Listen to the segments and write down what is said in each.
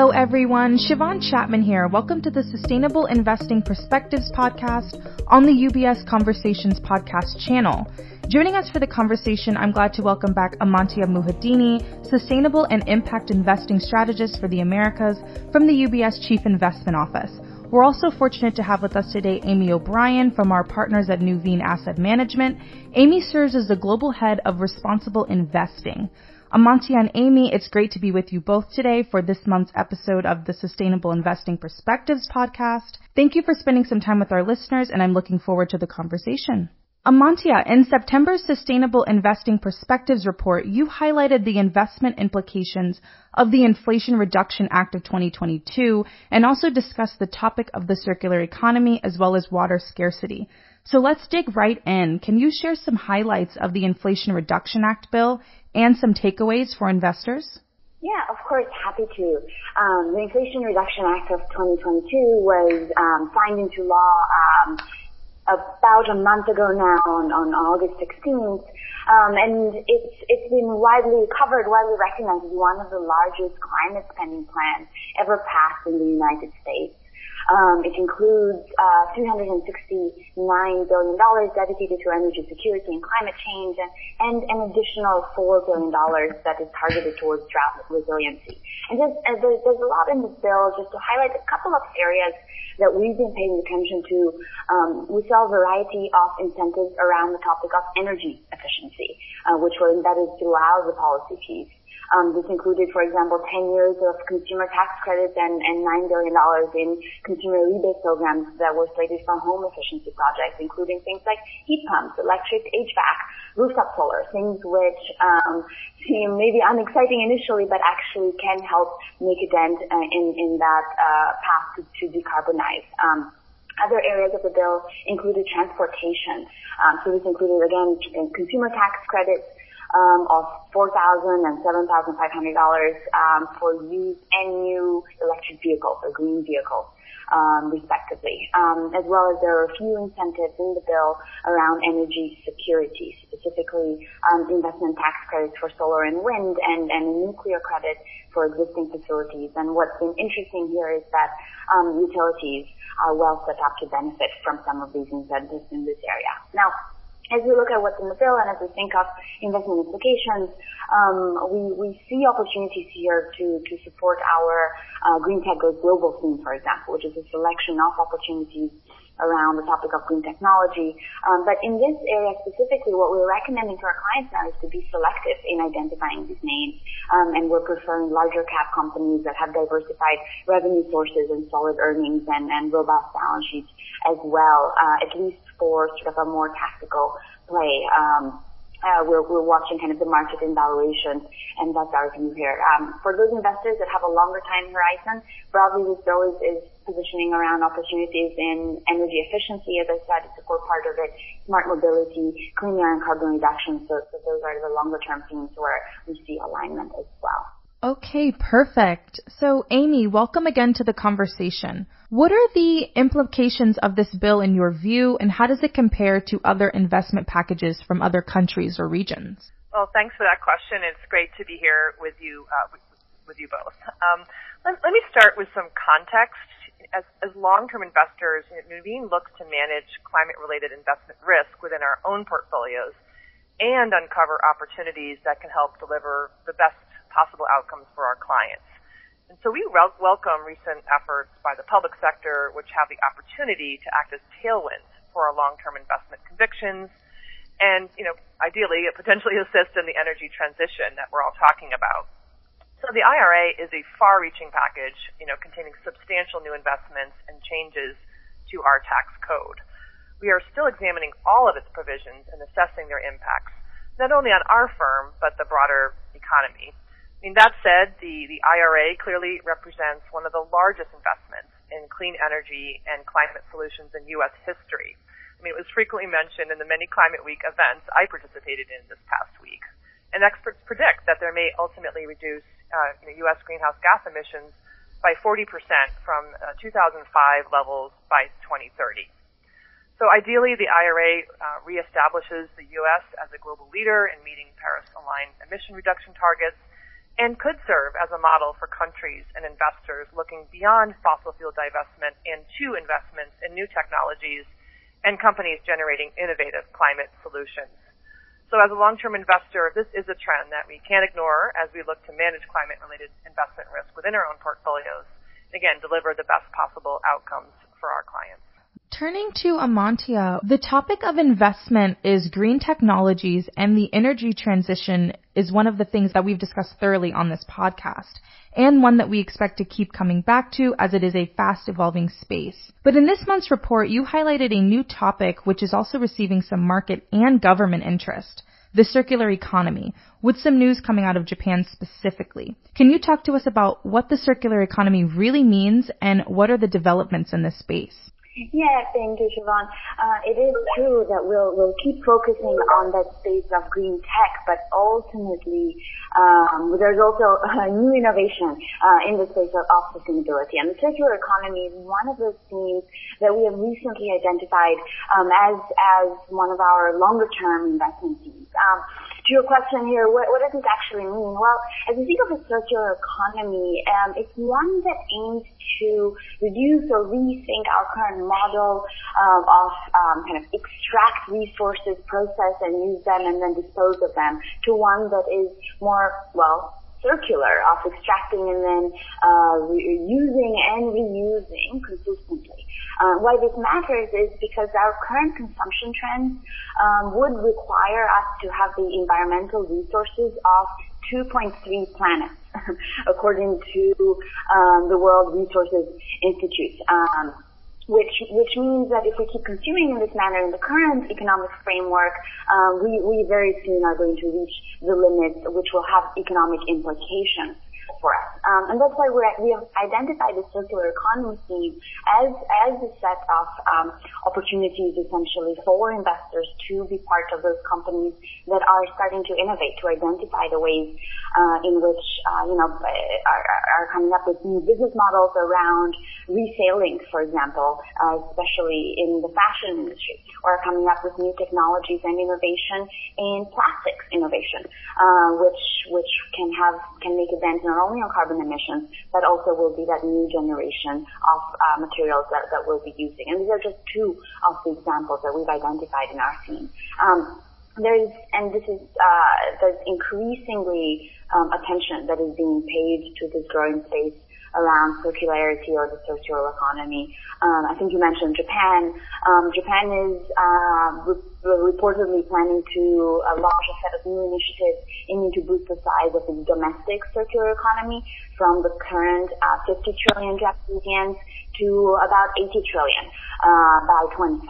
Hello, everyone. Siobhan Chapman here. Welcome to the Sustainable Investing Perspectives podcast on the UBS Conversations podcast channel. Joining us for the conversation, I'm glad to welcome back Amantia Muhedini, Sustainable and Impact Investing Strategist for the Americas from the UBS Chief Investment Office. We're also fortunate to have with us today Amy O'Brien from our partners at Nuveen Asset Management. Amy serves as the Global Head of Responsible Investing. Amantia and Amy, it's great to be with you both today for this month's episode of the Sustainable Investing Perspectives podcast. Thank you for spending some time with our listeners, and I'm looking forward to the conversation. Amantia, in September's Sustainable Investing Perspectives report, you highlighted the investment implications of the Inflation Reduction Act of 2022 and also discussed the topic of the circular economy as well as water scarcity. So let's dig right in. Can you share some highlights of the Inflation Reduction Act bill and some takeaways for investors? Yeah, of course, happy to. Um, the Inflation Reduction Act of 2022 was um, signed into law um, about a month ago now, on, on August 16th, um, and it's it's been widely covered, widely recognized as one of the largest climate spending plans ever passed in the United States. Um, it includes uh, $369 billion dedicated to energy security and climate change, and, and an additional $4 billion that is targeted towards drought resiliency. And just, uh, there's, there's a lot in this bill just to highlight a couple of areas that we've been paying attention to. Um, we saw a variety of incentives around the topic of energy efficiency, uh, which were embedded throughout the policy piece. Um, this included, for example, 10 years of consumer tax credits and, and $9 billion in consumer rebate programs that were slated for home efficiency projects, including things like heat pumps, electric HVAC, rooftop solar, things which um, seem maybe unexciting initially, but actually can help make a dent uh, in, in that uh, path to, to decarbonize. Um, other areas of the bill included transportation. Um, so this included, again, consumer tax credits, um, of $4,000 and $7,500 um, for used and new electric vehicles or green vehicles. Um, respectively, um, as well as there are a few incentives in the bill around energy security, specifically um, investment tax credits for solar and wind, and, and nuclear credit for existing facilities. And what's been interesting here is that um, utilities are well set up to benefit from some of these incentives in this area. Now, as we look at what's in the bill and as we think of investment implications, um, we, we see opportunities here to, to support our uh, Green Tech Goes Global theme, for example, which is a selection of opportunities around the topic of green technology. Um, but in this area specifically, what we're recommending to our clients now is to be selective in identifying these names. Um, and we're preferring larger cap companies that have diversified revenue sources and solid earnings and, and robust balance sheets as well, uh, at least for sort of a more tactical play. Um, uh, we're, we're watching kind of the market in valuations, and that's our view here. Um, for those investors that have a longer time horizon, broadly bill is, is positioning around opportunities in energy efficiency, as I said, it's a core part of it, smart mobility, clean air and carbon reduction. So, so those are the longer term themes where we see alignment as well. Okay, perfect. So, Amy, welcome again to the conversation. What are the implications of this bill in your view, and how does it compare to other investment packages from other countries or regions? Well, thanks for that question. It's great to be here with you, uh, with, you both. Um, let, let, me start with some context. As, as long-term investors, Nuveen looks to manage climate-related investment risk within our own portfolios and uncover opportunities that can help deliver the best possible outcomes for our clients. And so we wel- welcome recent efforts by the public sector, which have the opportunity to act as tailwinds for our long-term investment convictions, and you know, ideally, potentially assist in the energy transition that we're all talking about. So the IRA is a far-reaching package, you know, containing substantial new investments and changes to our tax code. We are still examining all of its provisions and assessing their impacts, not only on our firm, but the broader economy. I mean, that said, the, the IRA clearly represents one of the largest investments in clean energy and climate solutions in U.S. history. I mean, it was frequently mentioned in the many Climate Week events I participated in this past week. And experts predict that there may ultimately reduce uh, you know, U.S. greenhouse gas emissions by 40% from uh, 2005 levels by 2030. So ideally, the IRA uh, reestablishes the U.S. as a global leader in meeting Paris-aligned emission reduction targets and could serve as a model for countries and investors looking beyond fossil fuel divestment into investments in new technologies and companies generating innovative climate solutions. So as a long-term investor, this is a trend that we can't ignore as we look to manage climate-related investment risk within our own portfolios. Again, deliver the best possible outcomes for our clients. Turning to Amantia, the topic of investment is green technologies and the energy transition is one of the things that we've discussed thoroughly on this podcast and one that we expect to keep coming back to as it is a fast evolving space. But in this month's report, you highlighted a new topic which is also receiving some market and government interest. The circular economy, with some news coming out of Japan specifically. Can you talk to us about what the circular economy really means and what are the developments in this space? Yeah, thank you, Siobhan. Uh, it is true that we'll we'll keep focusing on that space of green tech, but ultimately um, there's also new innovation uh, in the space of, of sustainability, and the circular economy is one of those themes that we have recently identified um, as as one of our longer term investment themes. Um, to your question here, what, what does this actually mean? Well, as we think of a circular economy, um, it's one that aims to reduce or rethink our current model um, of um, kind of extract resources, process and use them, and then dispose of them to one that is more, well, circular of extracting and then uh, using and reusing consistently. Uh, why this matters is because our current consumption trends um, would require us to have the environmental resources of 2.3 planets, according to um, the World Resources Institute. Um, which which means that if we keep consuming in this manner in the current economic framework, um, we we very soon are going to reach the limits, which will have economic implications for us. Um, and that's why we have identified the circular economy theme as, as a set of um, opportunities essentially for investors to be part of those companies that are starting to innovate, to identify the ways uh, in which, uh, you know, are, are coming up with new business models around reselling, for example, uh, especially in the fashion industry, or coming up with new technologies and innovation in plastics innovation, uh, which, which can have, can make a dent not only on carbon emissions, but also will be that new generation of uh, materials that, that we'll be using. And these are just two of the examples that we've identified in our team. Um, there's, and this is, uh, there's increasingly um, attention that is being paid to this growing space around circularity or the circular economy. Um, I think you mentioned Japan. Um, Japan is uh, re- reportedly planning to uh, launch a set of new initiatives aiming to boost the size of the domestic circular economy from the current uh, 50 trillion Japanese yen to about 80 trillion uh, by 2030,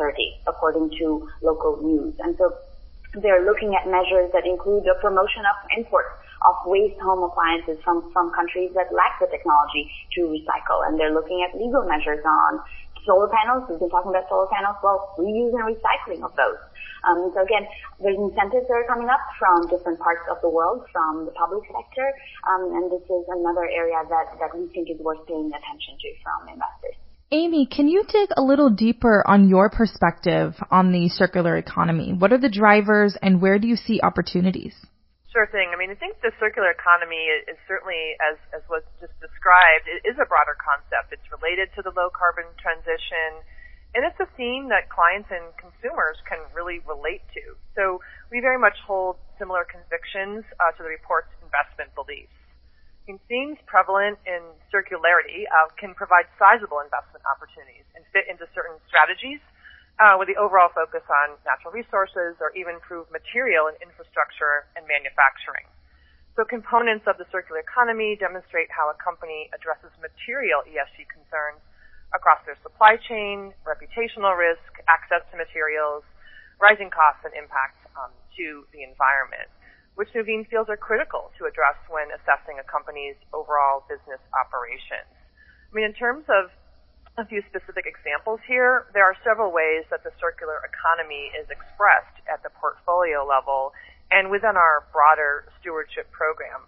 according to local news. And so they're looking at measures that include the promotion of imports of waste home appliances from, from countries that lack the technology to recycle. And they're looking at legal measures on solar panels. We've been talking about solar panels. Well, reuse and recycling of those. Um, so again, there's incentives that are coming up from different parts of the world, from the public sector, um, and this is another area that, that we think is worth paying attention to from investors. Amy, can you dig a little deeper on your perspective on the circular economy? What are the drivers and where do you see opportunities? Sure thing. I mean, I think the circular economy is certainly, as, as was just described, it is a broader concept. It's related to the low carbon transition, and it's a theme that clients and consumers can really relate to. So we very much hold similar convictions uh, to the report's investment beliefs And themes prevalent in circularity uh, can provide sizable investment opportunities and fit into certain strategies uh, with the overall focus on natural resources or even improve material and infrastructure and manufacturing. So components of the circular economy demonstrate how a company addresses material ESG concerns across their supply chain, reputational risk, access to materials, rising costs and impacts um, to the environment which Nuveen feels are critical to address when assessing a company's overall business operations. I mean, in terms of a few specific examples here, there are several ways that the circular economy is expressed at the portfolio level and within our broader stewardship program.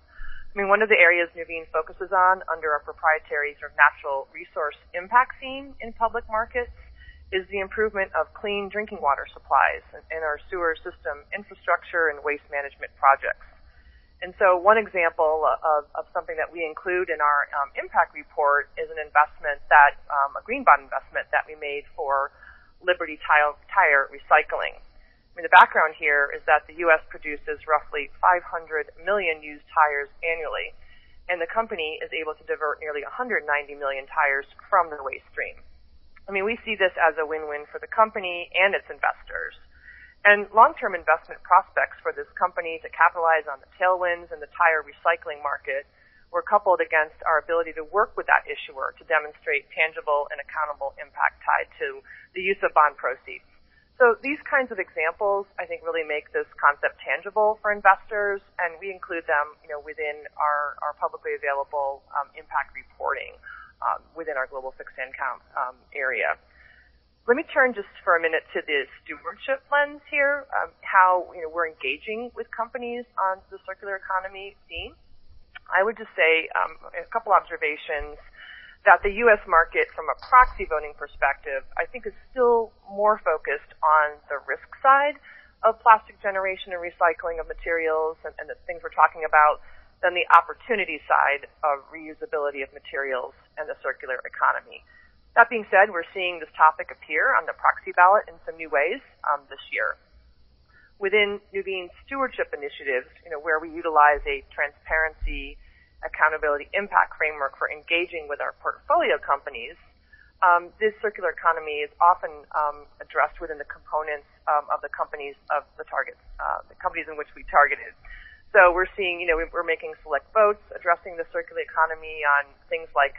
I mean, one of the areas Nuveen focuses on under our proprietary sort of natural resource impact theme in public markets is the improvement of clean drinking water supplies in our sewer system infrastructure and waste management projects. And so one example of, of something that we include in our um, impact report is an investment that, um, a green bond investment that we made for Liberty Tire, Tire Recycling. I mean, the background here is that the U.S. produces roughly 500 million used tires annually, and the company is able to divert nearly 190 million tires from the waste stream. I mean, we see this as a win-win for the company and its investors. And long-term investment prospects for this company to capitalize on the tailwinds in the tire recycling market were coupled against our ability to work with that issuer to demonstrate tangible and accountable impact tied to the use of bond proceeds. So these kinds of examples, I think, really make this concept tangible for investors, and we include them, you know, within our, our publicly available um, impact reporting um, within our global fixed income um, area. Let me turn just for a minute to the stewardship lens here, um, how you know, we're engaging with companies on the circular economy theme. I would just say um, a couple observations that the U.S. market, from a proxy voting perspective, I think is still more focused on the risk side of plastic generation and recycling of materials and, and the things we're talking about than the opportunity side of reusability of materials and the circular economy. That being said, we're seeing this topic appear on the proxy ballot in some new ways um, this year. Within Nuveen's stewardship initiatives, you know, where we utilize a transparency, accountability, impact framework for engaging with our portfolio companies, um, this circular economy is often um, addressed within the components um, of the companies of the targets, uh, the companies in which we targeted. So we're seeing, you know, we're making select votes addressing the circular economy on things like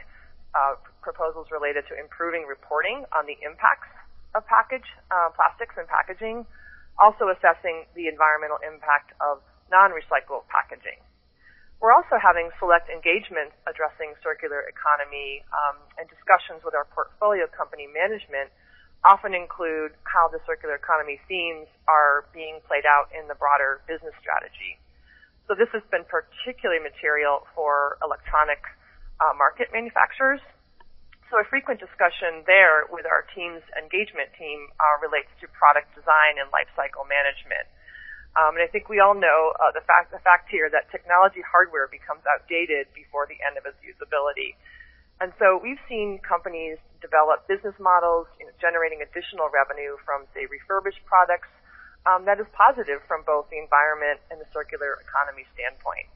uh, proposals related to improving reporting on the impacts of package uh, plastics and packaging, also assessing the environmental impact of non-recyclable packaging. We're also having select engagements addressing circular economy um, and discussions with our portfolio company management often include how the circular economy themes are being played out in the broader business strategy. So this has been particularly material for electronic uh, market manufacturers. So a frequent discussion there with our team's engagement team uh, relates to product design and lifecycle management. Um, and I think we all know uh, the fact the fact here that technology hardware becomes outdated before the end of its usability. And so we've seen companies develop business models, you know, generating additional revenue from, say, refurbished products um, that is positive from both the environment and the circular economy standpoint.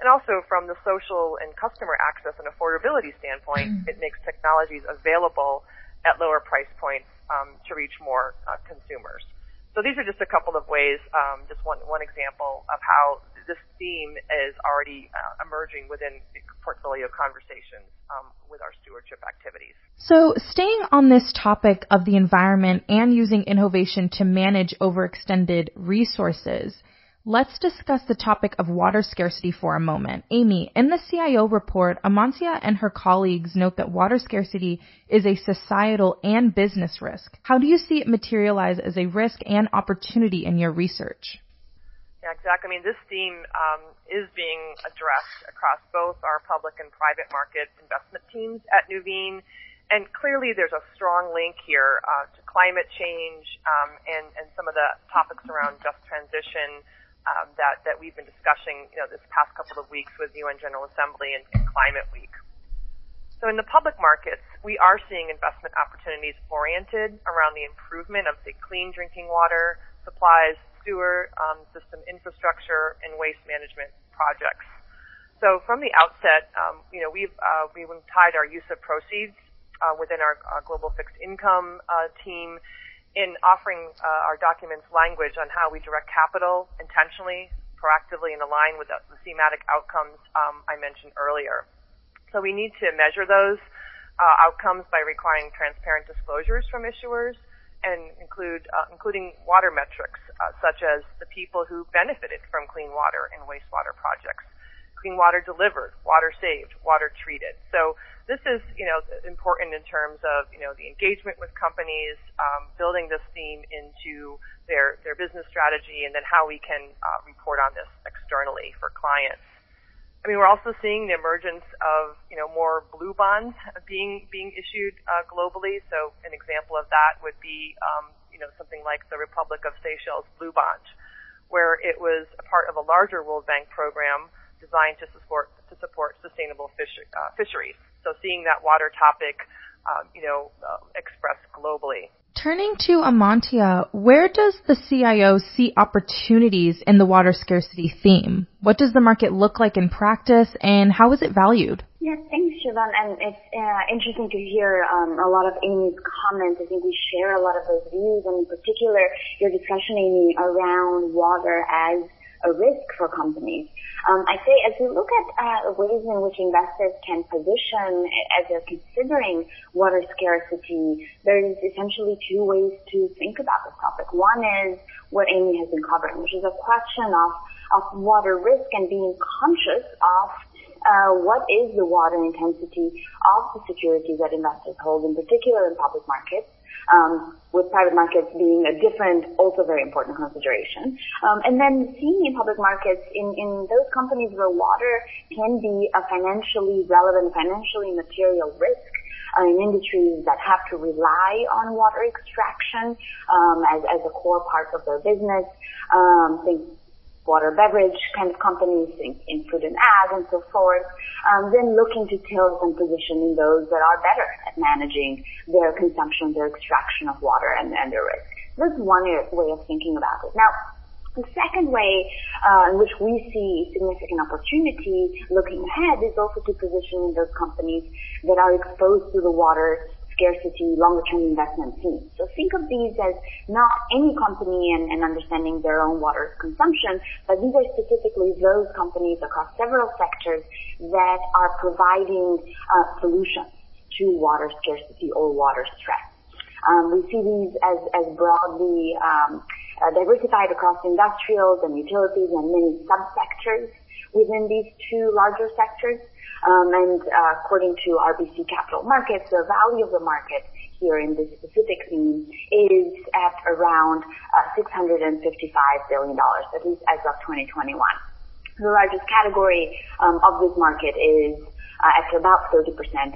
And also from the social and customer access and affordability standpoint, mm. it makes technologies available at lower price points um, to reach more uh, consumers. So these are just a couple of ways, um, just one one example of how this theme is already uh, emerging within portfolio conversations um, with our stewardship activities. So, staying on this topic of the environment and using innovation to manage overextended resources, Let's discuss the topic of water scarcity for a moment. Amy, in the CIO report, Amantia and her colleagues note that water scarcity is a societal and business risk. How do you see it materialize as a risk and opportunity in your research? Yeah, exactly. I mean, this theme um, is being addressed across both our public and private market investment teams at Nuveen. And clearly there's a strong link here uh, to climate change um, and, and some of the topics around just transition um, that that we've been discussing, you know, this past couple of weeks with UN General Assembly and, and Climate Week. So in the public markets, we are seeing investment opportunities oriented around the improvement of the clean drinking water supplies, sewer um, system infrastructure, and waste management projects. So from the outset, um, you know, we've uh, we've tied our use of proceeds uh, within our, our, global fixed income uh, team in offering uh, our documents language on how we direct capital intentionally, proactively, and align with the, the thematic outcomes um, I mentioned earlier. So we need to measure those uh, outcomes by requiring transparent disclosures from issuers and include uh, including water metrics uh, such as the people who benefited from clean water and wastewater projects, clean water delivered, water saved, water treated. So this is, you know, important in terms of, you know, the engagement with companies, um, building this theme into their, their business strategy, and then how we can uh, report on this externally for clients. I mean, we're also seeing the emergence of, you know, more blue bonds being being issued uh, globally. So an example of that would be, um, you know, something like the Republic of Seychelles blue bond, where it was a part of a larger World Bank program designed to support to support sustainable fish, uh, fisheries. So seeing that water topic, um, you know, uh, expressed globally. Turning to Amantia, where does the CIO see opportunities in the water scarcity theme? What does the market look like in practice, and how is it valued? Yeah, thanks, Siobhan. And it's uh, interesting to hear um, a lot of Amy's comments. I think we share a lot of those views, and in particular, your discussion, Amy, around water as a risk for companies. Um, I say as we look at uh, ways in which investors can position as they're considering water scarcity, there's essentially two ways to think about this topic. One is what Amy has been covering, which is a question of, of water risk and being conscious of uh, what is the water intensity of the securities that investors hold, in particular in public markets, um, with private markets being a different, also very important consideration. Um, and then seeing in public markets in, in those companies where water can be a financially relevant, financially material risk, uh, in industries that have to rely on water extraction um, as, as a core part of their business. Um, think water beverage kind of companies in, in food and ag and so forth, um, then looking to tilt and positioning those that are better at managing their consumption, their extraction of water and, and their risk. That's one way of thinking about it. Now, the second way uh, in which we see significant opportunity looking ahead is also to position those companies that are exposed to the water scarcity, longer term investment themes. So think of these as not any company and, and understanding their own water consumption, but these are specifically those companies across several sectors that are providing uh, solutions to water scarcity or water stress. Um, we see these as, as broadly um, uh, diversified across industrials and utilities and many subsectors within these two larger sectors. Um, and uh, according to RBC Capital Markets, the value of the market here in this specific theme is at around uh, $655 billion, at least as of 2021. The largest category um, of this market is uh, at about 30%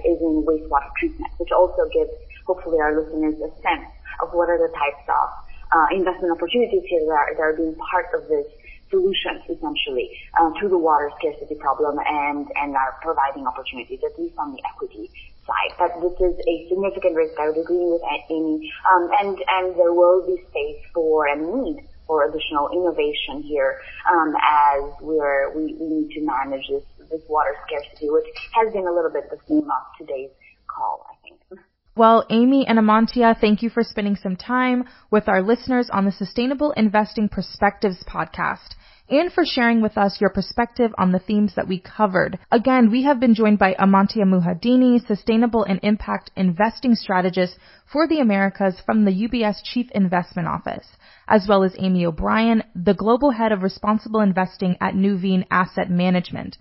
is in wastewater treatment, which also gives hopefully our listeners a sense of what are the types of uh, investment opportunities here that are, that are being part of this solution, essentially uh, to the water scarcity problem and and are providing opportunities at least on the equity side. But this is a significant risk. I would agree with Amy, um, and and there will be space for and need for additional innovation here um, as we're we, we need to manage this this water scarcity, which has been a little bit the theme of today's call. I think. Well, Amy and Amantia, thank you for spending some time with our listeners on the Sustainable Investing Perspectives podcast and for sharing with us your perspective on the themes that we covered. Again, we have been joined by Amantia Muhedini, Sustainable and Impact Investing Strategist for the Americas from the UBS Chief Investment Office, as well as Amy O'Brien, the Global Head of Responsible Investing at Nuveen Asset Management.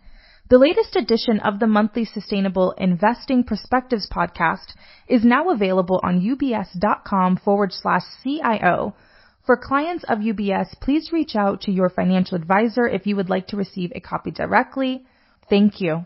The latest edition of the monthly Sustainable Investing Perspectives podcast is now available on ubs.com forward slash CIO. For clients of UBS, please reach out to your financial advisor if you would like to receive a copy directly. Thank you.